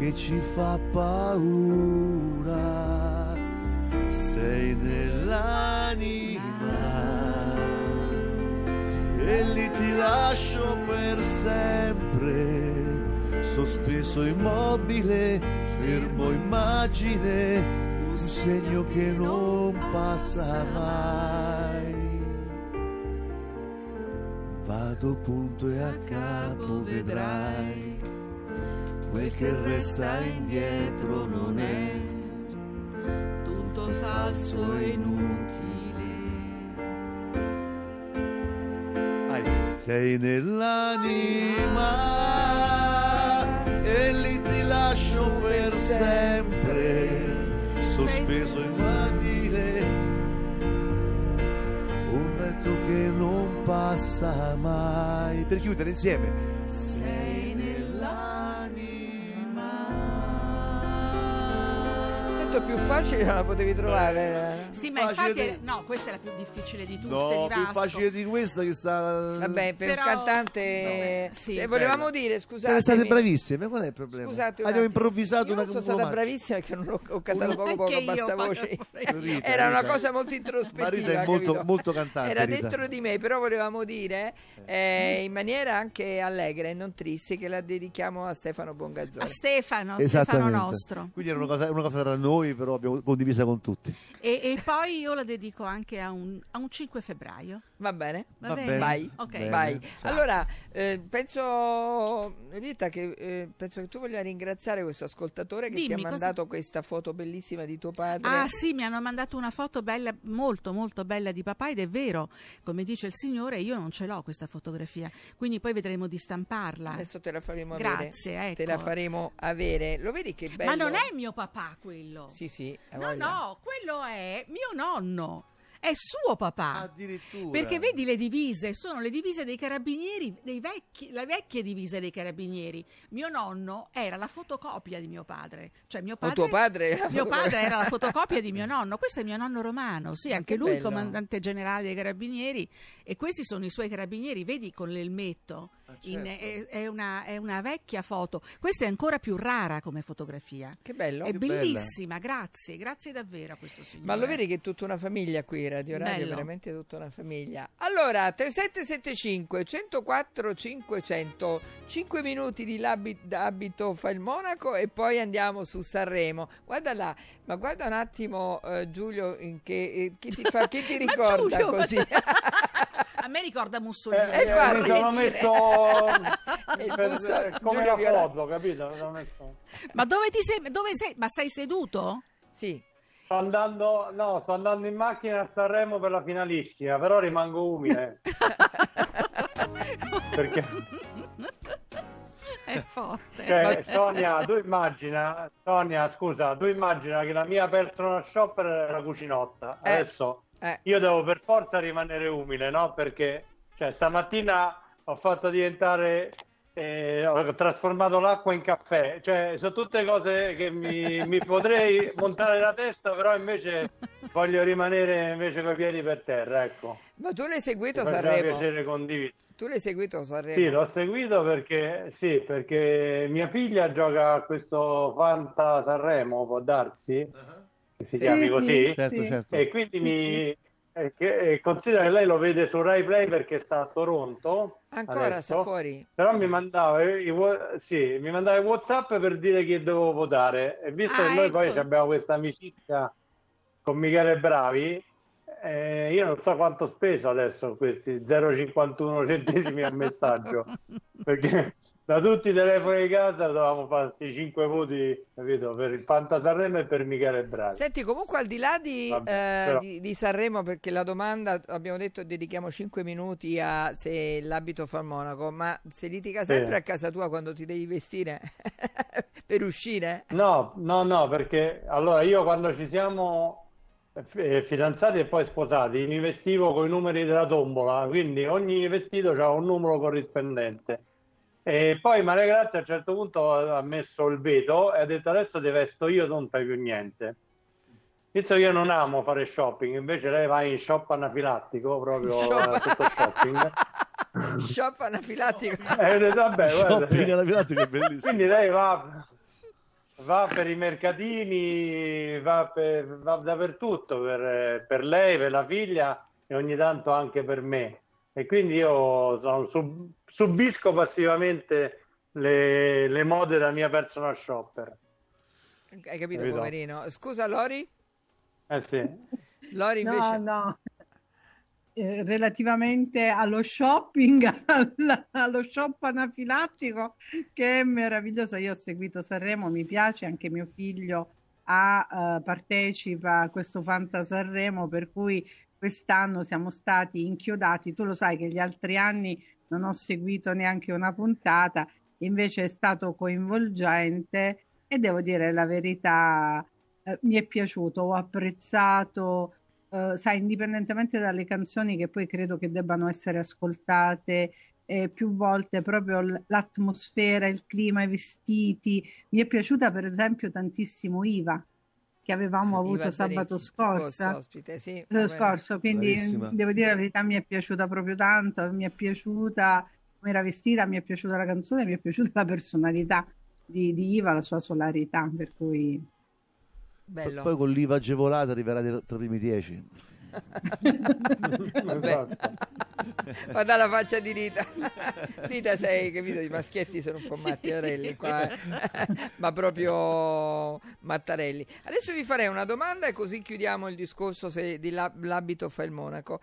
che ci fa paura, sei nell'anima e lì ti lascio per sempre, sospeso immobile, fermo immagine, un segno che non passa mai. Vado punto e a capo, vedrai, quel che resta indietro non è tutto falso e inutile. Sei nell'anima e lì ti lascio per sempre, sospeso immobile, un vento che non passa mai. Per chiudere insieme. Sento più facile non la potevi trovare. Sì, ma Facile infatti, di- no, questa è la più difficile di tutte, No, di più facile di questa che sta. Vabbè, per Però- il cantante Vabbè, sì, se volevamo dire, scusate. Siete state bravissime, qual è il problema? Scusate, Abbiamo improvvisato Io una sono stata romanza. bravissima perché non ho, ho cantato poco poco a bassa voce. Rita, Era una cosa molto introspettiva. Ma Rita è molto, molto cantante. Era Rita. dentro di me, però volevamo dire eh, in maniera anche allegra e non triste che la dedichiamo a Stefano A Bongazzone. Stefano, Stefano nostro. Quindi era una cosa, una cosa tra noi, però abbiamo condivisa con tutti. E, e poi io la dedico anche a un, a un 5 febbraio. Va bene? Va, Va bene? bene. Vai, Ok. Bene. vai. Allora, eh, penso, Rita, che, eh, penso che tu voglia ringraziare questo ascoltatore che ti ha Dimmi, cosa- mandato questa foto bellissima di tuo padre. Ah sì, mi hanno mandato una foto bella, molto molto bella di papà ed è vero, come dice il signore, io non ce l'ho questa fotografia, quindi poi vedremo di stamparla. Adesso te la faremo avere. Grazie, ecco. Te la faremo avere. Lo vedi che bello? Ma non è mio papà quello. Sì, sì. no, voglia. no, quello è mio nonno. È suo papà. Addirittura. Perché vedi le divise, sono le divise dei carabinieri, dei vecchi, le vecchie divise dei carabinieri. Mio nonno era la fotocopia di mio padre. Cioè mio O padre, tuo padre? mio padre era la fotocopia di mio nonno. Questo è mio nonno romano, sì, anche che lui bello. comandante generale dei carabinieri. E questi sono i suoi carabinieri, vedi con l'elmetto. Ah, In- certo. è, è una, è una vecchia foto. Questa è ancora più rara come fotografia. Che bello. È Che bella. bellissima, grazie, grazie davvero a questo signore. Ma lo vedi che è tutta una famiglia qui, Radio Radio, Bello. veramente tutta una famiglia. Allora, 3775 104 500, 5 minuti di l'abi- abito fa il monaco e poi andiamo su Sanremo. Guarda là, ma guarda un attimo eh, Giulio in che, eh, chi ti, fa, chi ti ricorda Giulio, ma- così? A me ricorda Mussolini. Eh, fa mi sono ridere. messo per- busto- come la Viola- foto, capito? Ma dove ti sei? Dove sei? Ma sei seduto? Sì. Sto andando, no, sto andando in macchina a Sanremo per la finalissima, però rimango umile. Perché È forte. cioè, Sonia, tu immagina, Sonia, scusa, tu immagina che la mia personal shopper è la cucinotta. Eh. Adesso Eh. io devo per forza rimanere umile, no? Perché cioè, stamattina ho fatto diventare eh, ho trasformato l'acqua in caffè, cioè sono tutte cose che mi, mi potrei montare la testa, però invece voglio rimanere invece coi piedi per terra, ecco. Ma tu l'hai seguito Mi Sanremo? piacere condividere. Tu l'hai seguito Sanremo? Sì, l'ho seguito perché, sì, perché mia figlia gioca a questo Fanta Sanremo, può darsi, che si Sì, chiami sì, così, Certo, certo. e quindi mi che- e considera che lei lo vede su Rai Play perché sta a Toronto. Ancora adesso, sta fuori? Però mi mandava, i, sì, mi mandava i WhatsApp per dire chi dovevo votare. E visto Ah, che noi ecco. poi abbiamo questa amicizia con Michele Bravi, eh, io non so quanto speso adesso questi 0,51 centesimi al messaggio. Perché da tutti i telefoni di casa dovevamo fare questi 5 voti, capito? Per il Fanta Sanremo e per Michele Bravi. Senti, comunque al di là di, Vabbè, eh, però- di- di Sanremo, perché la domanda abbiamo detto dedichiamo 5 minuti a se l'abito fa il monaco, ma se litiga sempre Sì. a casa tua quando ti devi vestire per uscire? No, no, no, perché allora io quando ci siamo eh, fidanzati e poi sposati mi vestivo con i numeri della tombola, quindi ogni vestito aveva un numero corrispondente. E poi Maria Grazia a un certo punto ha messo il veto e ha detto adesso ti vesto io, non fai più niente. Che io non amo fare shopping, invece lei va in shop anafilattico, proprio Shop- tutto shopping. Shop anafilattico. E detto, vabbè, Shopping che è bellissimo. Quindi lei va, va per i mercatini, va, per, va dappertutto per, per, lei, per la figlia e ogni tanto anche per me. E quindi io sono, sub, subisco passivamente le, le, mode da mia personal shopper. Hai capito, capito? poverino? Scusa, Lori? Eh sì. Lori invece... No, no. Eh, relativamente allo shopping, allo shop anafilattico che è meraviglioso. Io ho seguito Sanremo, mi piace, anche mio figlio ha, uh, partecipa a questo Fanta Sanremo, per cui quest'anno siamo stati inchiodati. Tu lo sai che gli altri anni non ho seguito neanche una puntata, invece è stato coinvolgente e devo dire la verità, eh, mi è piaciuto, ho apprezzato Uh, sai, indipendentemente dalle canzoni che poi credo che debbano essere ascoltate eh, più volte, proprio l'atmosfera, il clima, i vestiti. Mi è piaciuta per esempio tantissimo Iva, che avevamo sì, avuto sabato scorso, ospite, sì, scorso, quindi Bravissima. devo dire la verità, mi è piaciuta proprio tanto, mi è piaciuta come era vestita, mi è piaciuta la canzone, mi è piaciuta la personalità di, di Iva, la sua solarità, per cui Bello. Poi con l'IVA agevolata arriverà tra i primi dieci. Guarda la faccia di Rita. Rita, sei capito? I maschietti sono un po' mattarelli qua, eh? ma proprio mattarelli. Adesso vi farei una domanda e così chiudiamo il discorso se di l'abito fa il monaco.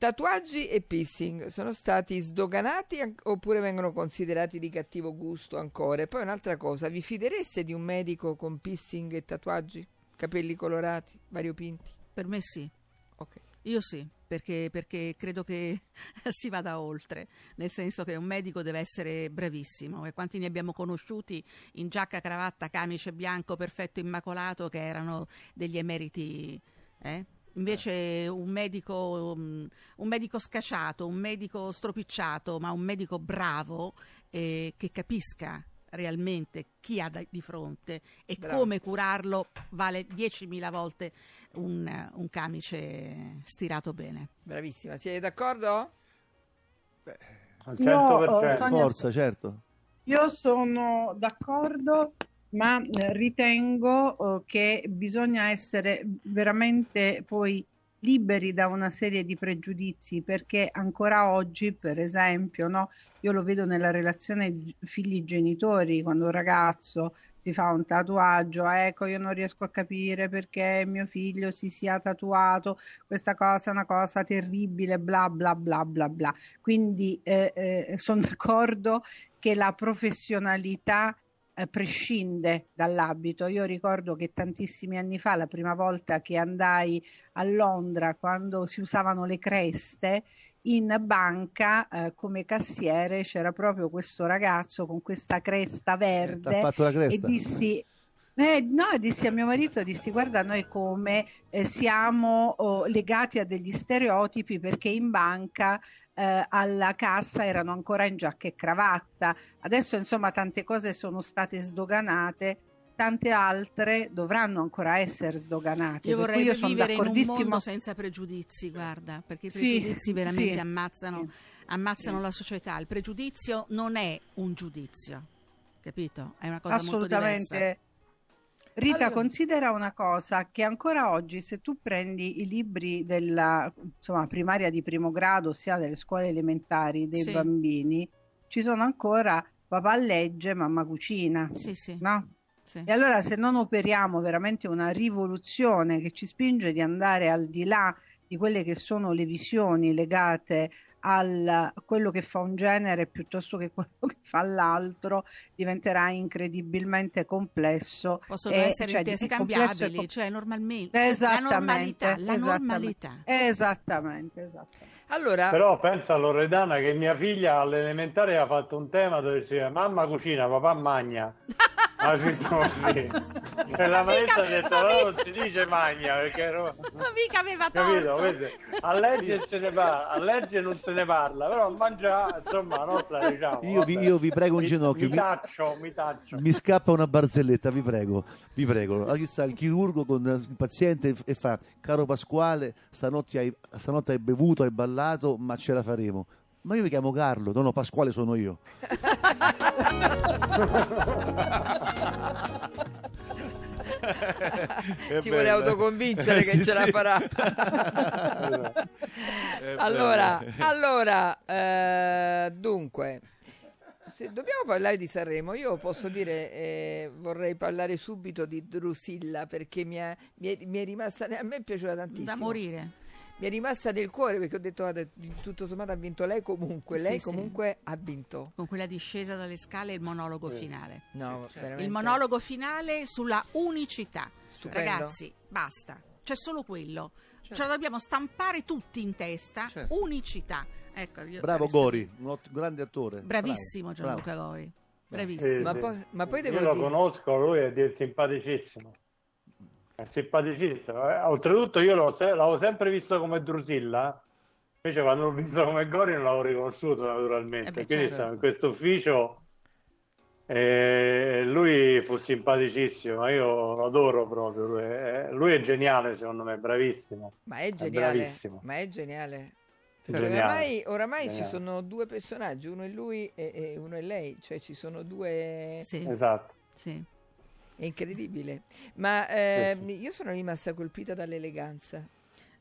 Tatuaggi e piercing sono stati sdoganati oppure vengono considerati di cattivo gusto ancora? E poi un'altra cosa, vi fidereste di un medico con piercing e tatuaggi? Capelli colorati, variopinti? Per me sì. Ok. Io sì, perché, perché, credo che si vada oltre, nel senso che un medico deve essere bravissimo e quanti ne abbiamo conosciuti in giacca, cravatta, camice bianco, perfetto, immacolato, che erano degli emeriti. Eh? Invece un medico, um, un medico scacciato, un medico stropicciato, ma un medico bravo eh, che capisca realmente chi ha da, di fronte e Bravo. come curarlo vale 10.000 volte un, un, camice stirato bene. Bravissima, siete d'accordo? Beh, al 100%. Io, Sonia, Forza, certo. Io sono d'accordo ma eh, ritengo eh, che bisogna essere veramente poi liberi da una serie di pregiudizi perché ancora oggi per esempio no, io lo vedo nella relazione figli genitori quando un ragazzo si fa un tatuaggio ecco io non riesco a capire perché mio figlio si sia tatuato questa cosa è una cosa terribile bla bla bla bla bla quindi eh, eh, sono d'accordo che la professionalità eh, prescinde dall'abito. Io ricordo che tantissimi anni fa, la prima volta che andai a Londra, quando si usavano le creste, in banca eh, come cassiere c'era proprio questo ragazzo con questa cresta verde cresta. e dissi eh, no, dissi a mio marito, dissi guarda noi come eh, siamo oh, legati a degli stereotipi perché in banca eh, alla cassa erano ancora in giacca e cravatta, adesso insomma tante cose sono state sdoganate, tante altre dovranno ancora essere sdoganate. Io vorrei io vivere in un mondo senza pregiudizi, guarda, perché i pregiudizi sì, veramente sì, ammazzano, sì, ammazzano la società. Il pregiudizio non è un giudizio, capito? È una cosa Assolutamente. molto diversa. Rita, allora. considera una cosa che ancora oggi se tu prendi i libri della insomma, primaria di primo grado, sia delle scuole elementari dei sì. bambini, ci sono ancora papà legge, mamma cucina. Sì, sì. No? Sì. E allora se non operiamo veramente una rivoluzione che ci spinge di andare al di là di quelle che sono le visioni legate a quello che fa un genere piuttosto che quello che fa l'altro diventerà incredibilmente complesso. Possono e, essere cioè, interscambiabili, co- cioè normalmente. Esattamente. La normalità. La esattamente, normalità. Esattamente, esattamente. Allora... Però pensa a Loredana che mia figlia all'elementare ha fatto un tema dove diceva mamma cucina, papà magna. Ah, così. E la maestra ha detto no, non si dice magna perché ero... ma mica aveva capito? a legge se ne parla a legge non se ne parla però a mangiare insomma la diciamo io vi, io vi, prego un ginocchio mi, mi, taccio, mi taccio. mi scappa una barzelletta vi prego vi prego. Aquí sta il chirurgo con il paziente e fa caro Pasquale stanotte hai, stanotte hai bevuto hai ballato ma ce la faremo Ma io mi chiamo Carlo, no, no, Pasquale sono io. Si vuole autoconvincere Eh, che sì, ce la sì. farà. È allora, allora eh, dunque, se dobbiamo parlare di Sanremo, io posso dire, eh, vorrei parlare subito di Drusilla perché mi è, mi è- mi è rimasta, a me è piaciuta tantissimo. Da morire. Mi è rimasta nel cuore perché ho detto, guarda, tutto sommato ha vinto lei comunque, Sì, lei sì. comunque ha vinto. Con quella discesa dalle scale e il monologo finale. No, veramente. Il monologo finale sulla unicità. Stupendo. Ragazzi, basta. C'è solo quello. Certo. Ce la dobbiamo stampare tutti in testa. Certo. Unicità. Ecco, io- Bravo Gori, un ot- grande attore. Bravissimo Bravo, Gianluca Gori. Sì, Bravissimo. Ma sì. poi- ma poi devo Io lo dire- conosco, lui è simpaticissimo. È simpaticissimo. Eh, Oltretutto io l'avevo sempre visto come Drusilla, invece quando l'ho visto come Gori non l'avevo riconosciuto naturalmente. Eh beh, Quindi certo. stavo in questo ufficio e lui fu simpaticissimo, io lo adoro proprio. Lui è, lui è geniale secondo me, bravissimo. Ma è geniale, bravissimo. ma è geniale. Perché Geniale, oramai, oramai ci geniale. sono due personaggi, uno è lui e, e uno è lei, cioè ci sono due... Sì, Esatto. sì. È incredibile. Ma eh, io sono rimasta colpita dall'eleganza,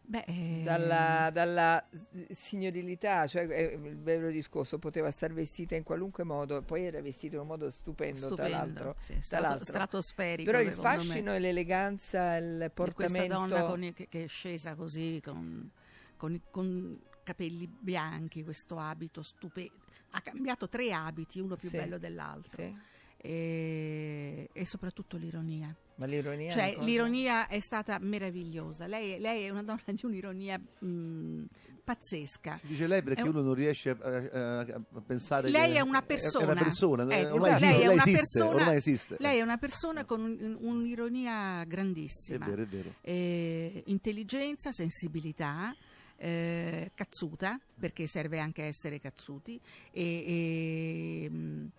Beh, eh, dalla, dalla signorilità, cioè eh, il vero discorso, poteva star vestita in qualunque modo, poi era vestita in un modo stupendo, tra stupendo, l'altro. sì, tra strato- stratosferico. Però il secondo me. fascino e l'eleganza, il di questa portamento... donna con che, che è scesa così con, con i con capelli bianchi, questo abito stupendo. Ha cambiato tre abiti, uno più Sì, bello dell'altro. Sì, E, e soprattutto l'ironia. ma l'ironia... è Cioè, cosa- l'ironia è stata meravigliosa. Lei, lei è una donna di un'ironia mh, pazzesca. Si dice lei perché È un- uno non riesce a, a- a pensare Lei che è una È persona. una persona, Ecco, ormai esatto, esiste, lei è lei una esiste, persona- ormai esiste. Lei è una persona con un- un'ironia È grandissima. vero, è vero. eh, intelligenza, sensibilità, eh, cazzuta, perché serve anche essere cazzuti, e, e, mh,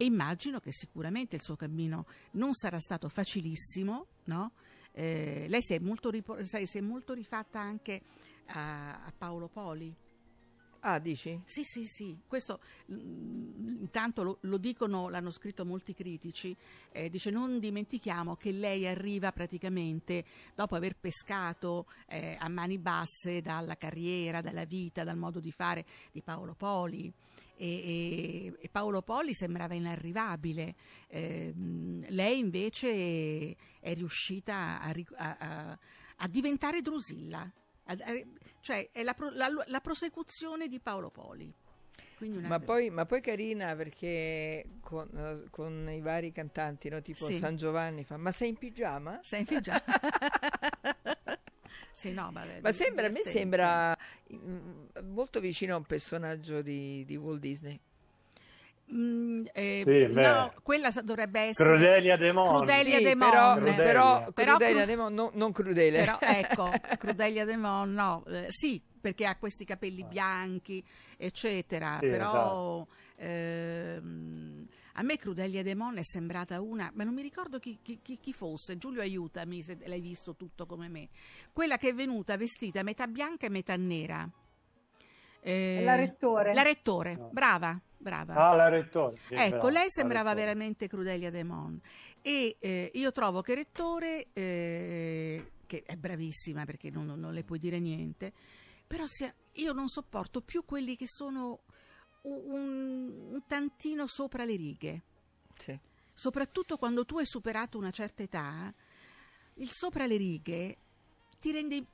e immagino che sicuramente il suo cammino non sarà stato facilissimo, no? Eh, lei si è, molto si è molto rifatta anche a, a Paolo Poli. Ah, dici? Sì, sì, sì, questo mm, intanto lo, lo dicono, l'hanno scritto molti critici, eh, dice non dimentichiamo che lei arriva praticamente dopo aver pescato eh, a mani basse dalla carriera, dalla vita, dal modo di fare di Paolo Poli. E, e- Paolo Poli sembrava inarrivabile, Ehm, lei invece è riuscita a, a- a- a diventare Drusilla, cioè è la, pro- la- la prosecuzione di Paolo Poli. Ma poi, ma poi carina perché con, eh, con i vari cantanti, no? tipo Sì. San Giovanni, fa ma sei in pigiama? Sei in figia- sì, no, vabbè, Ma sembra, a me sembra mm, molto vicino a un personaggio di, di Walt Disney. Mm, eh, Sì, no, quella dovrebbe essere Crudelia De Mon. Crudelia Sì, De però, Mon. Crudelia. però, Però Crudelia Cru- De Mon, no- non crudele. Però ecco, Crudelia De Mon, no, eh, sì, perché ha questi capelli bianchi, eccetera. Sì, però ehm, a me Crudelia De Mon è sembrata una, ma non mi ricordo chi, chi- chi- chi fosse. Giulio, aiutami se l'hai visto tutto come me. Quella che è venuta vestita metà bianca e metà nera. Eh, La rettore. La rettore, No. brava, brava. Ah, la rettore. sì, Ecco, bravo, lei sembrava rettore. veramente Crudelia De Mon e eh, io trovo che Rettore, eh, che è bravissima perché non, non le puoi dire niente, però sia- io non sopporto più quelli che sono un, un- un tantino sopra le righe, Sì. soprattutto quando tu hai superato una certa età, il sopra le righe ti rende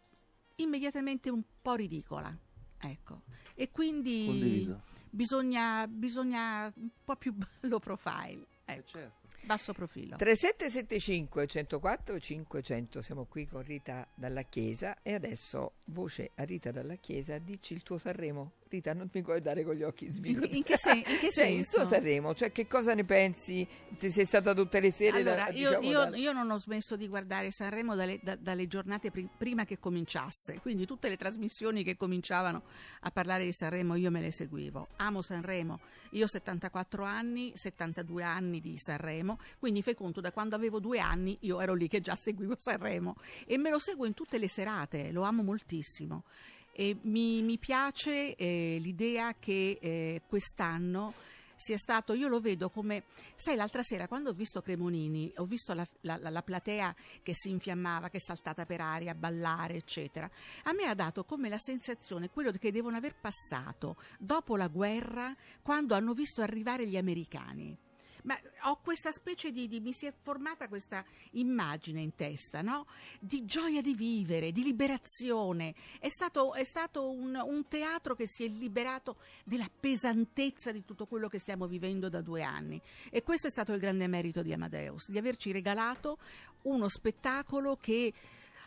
immediatamente un po' ridicola. Ecco, e quindi Condivido. Bisogna, bisogna un po' più low profile, ecco, certo. basso profilo. 3775 104 500 siamo qui con Rita Dalla Chiesa e adesso voce a Rita Dalla Chiesa dici il tuo Sanremo Rita non mi guardare con gli occhi In, sbigottiti in che, sen- in che Cioè, senso? Sanremo cioè che cosa ne pensi ti sei stata tutte le sere da- Allora, io, diciamo, io- da- io non ho smesso di guardare Sanremo dalle, da- dalle giornate pri- prima che cominciasse, quindi tutte le trasmissioni che cominciavano a parlare di Sanremo io me le seguivo. Amo Sanremo, io ho 74 anni, 72 anni di Sanremo, quindi fai conto da quando avevo due anni io ero lì che già seguivo Sanremo e me lo seguo in tutte le serate, lo amo moltissimo. E mi, mi piace eh, l'idea che eh, quest'anno sia stato, io lo vedo come, sai l'altra sera quando ho visto Cremonini, ho visto la, la, la, platea che si infiammava, che è saltata per aria, ballare eccetera, a me ha dato come la sensazione, quello che devono aver passato dopo la guerra quando hanno visto arrivare gli americani ma ho questa specie di, di, mi si è formata questa immagine in testa, no? Di gioia di vivere, di liberazione. È stato, è stato un, un, teatro che si è liberato della pesantezza di tutto quello che stiamo vivendo da due anni. E questo è stato il grande merito di Amadeus, di averci regalato uno spettacolo che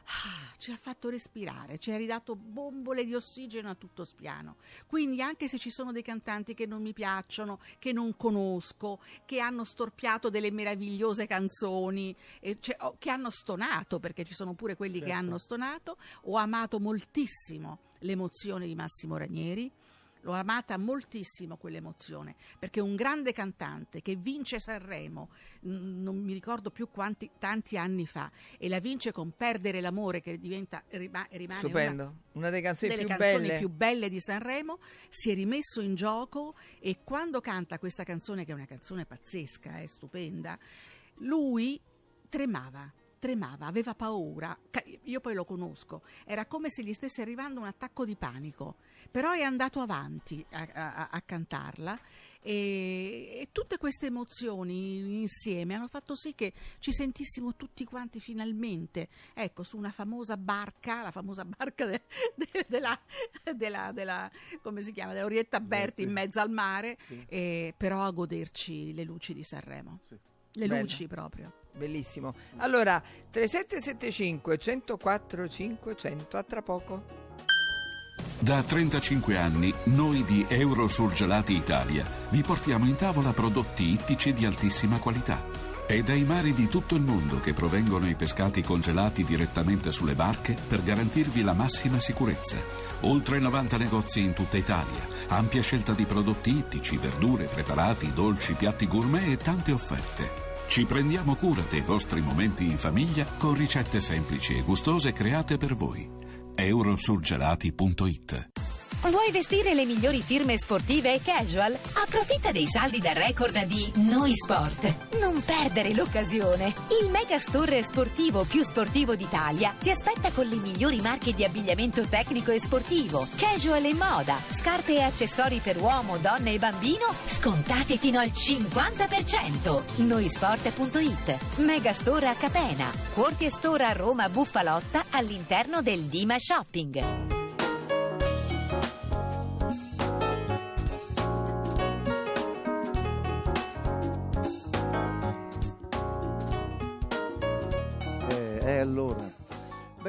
ah, ci ha fatto respirare, ci ha ridato bombole di ossigeno a tutto spiano. Quindi anche se ci sono dei cantanti che non mi piacciono, che non conosco, che hanno storpiato delle meravigliose canzoni, cioè, che hanno stonato, perché ci sono pure quelli certo. che hanno stonato, ho amato moltissimo l'emozione di Massimo Ranieri L'ho amata moltissimo quell'emozione, perché un grande cantante che vince Sanremo, non mi ricordo più quanti, tanti anni fa, e la vince con Perdere l'amore, che diventa, rimane Stupendo. Una, una delle canzoni, delle più, canzoni belle. più belle di Sanremo, si è rimesso in gioco e quando canta questa canzone, che è una canzone pazzesca, è stupenda, lui tremava tremava, aveva paura. Io poi lo conosco. Era come se gli stesse arrivando un attacco di panico. Però è andato avanti a, a, a cantarla e, e, tutte queste emozioni insieme hanno fatto sì che ci sentissimo tutti quanti finalmente, ecco, su una famosa barca, la famosa barca de, de, della, della, della, come si chiama, dell'Orietta Berti in mezzo al mare, sì. eh, però a goderci le luci di Sanremo. Sì. Le Bello. luci proprio. Bellissimo. Allora, 3775 104 500, a tra poco. Da 35 anni noi di Eurosurgelati Italia vi portiamo in tavola prodotti ittici di altissima qualità. È dai mari di tutto il mondo che provengono i pescati congelati direttamente sulle barche per garantirvi la massima sicurezza. Oltre 90 negozi in tutta Italia, ampia scelta di prodotti ittici, verdure, preparati, dolci, piatti gourmet e tante offerte. Ci prendiamo cura dei vostri momenti in famiglia con ricette semplici e gustose create per voi. eurosurgelati.it Vuoi vestire le migliori firme sportive e casual? Approfitta dei saldi da record di Noi Sport. Non perdere l'occasione. Il mega store sportivo più sportivo d'Italia ti aspetta con le migliori marche di abbigliamento tecnico e sportivo, casual e moda, scarpe e accessori per uomo, donna e bambino, scontate fino al 50%. Noisport.it. Mega store a Capena. Quartier store a Roma Buffalotta all'interno del Dima Shopping.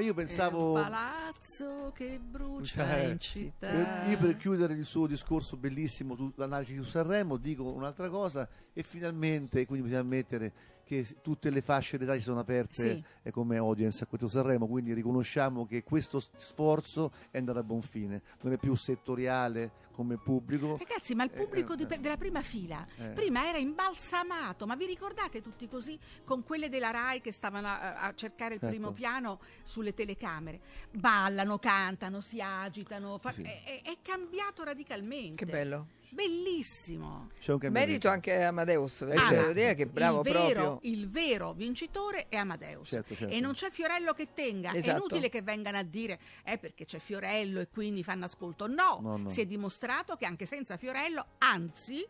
Beh, io pensavo. È un palazzo che brucia cioè, in città. Io per chiudere il suo discorso bellissimo sull'analisi su Sanremo dico un'altra cosa e finalmente, quindi bisogna ammettere che tutte le fasce d'età si sono aperte sì. Eh, come audience a questo Sanremo, quindi riconosciamo che questo sforzo è andato a buon fine, non è più settoriale come pubblico. Ragazzi, ma il eh, pubblico eh, di, della prima fila eh. prima era imbalsamato, ma vi ricordate tutti così con quelle della RAI che stavano a, a cercare il certo. primo piano sulle telecamere? Ballano, cantano, si agitano, fa... sì. è, è, è cambiato radicalmente. Che bello bellissimo. Merito anche a Amadeus, eh, cioè, dire che bravo il vero, proprio. Il vero vincitore è Amadeus. Certo, certo. E non c'è Fiorello che tenga. Esatto. È inutile che vengano a dire è eh, perché c'è Fiorello e quindi fanno ascolto. No, no, no, si è dimostrato che anche senza Fiorello, anzi,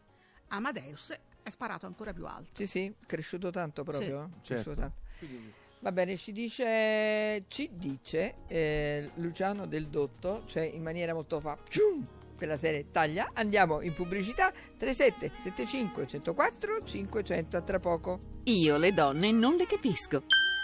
Amadeus è sparato ancora più alto. Sì, sì, cresciuto tanto proprio. Sì. Certo. Tanto. Va bene, ci dice, ci dice eh, Luciano Del Dotto, cioè in maniera molto fa per la serie Taglia. Andiamo in pubblicità 3775 104 500 a tra poco. Io le donne non le capisco.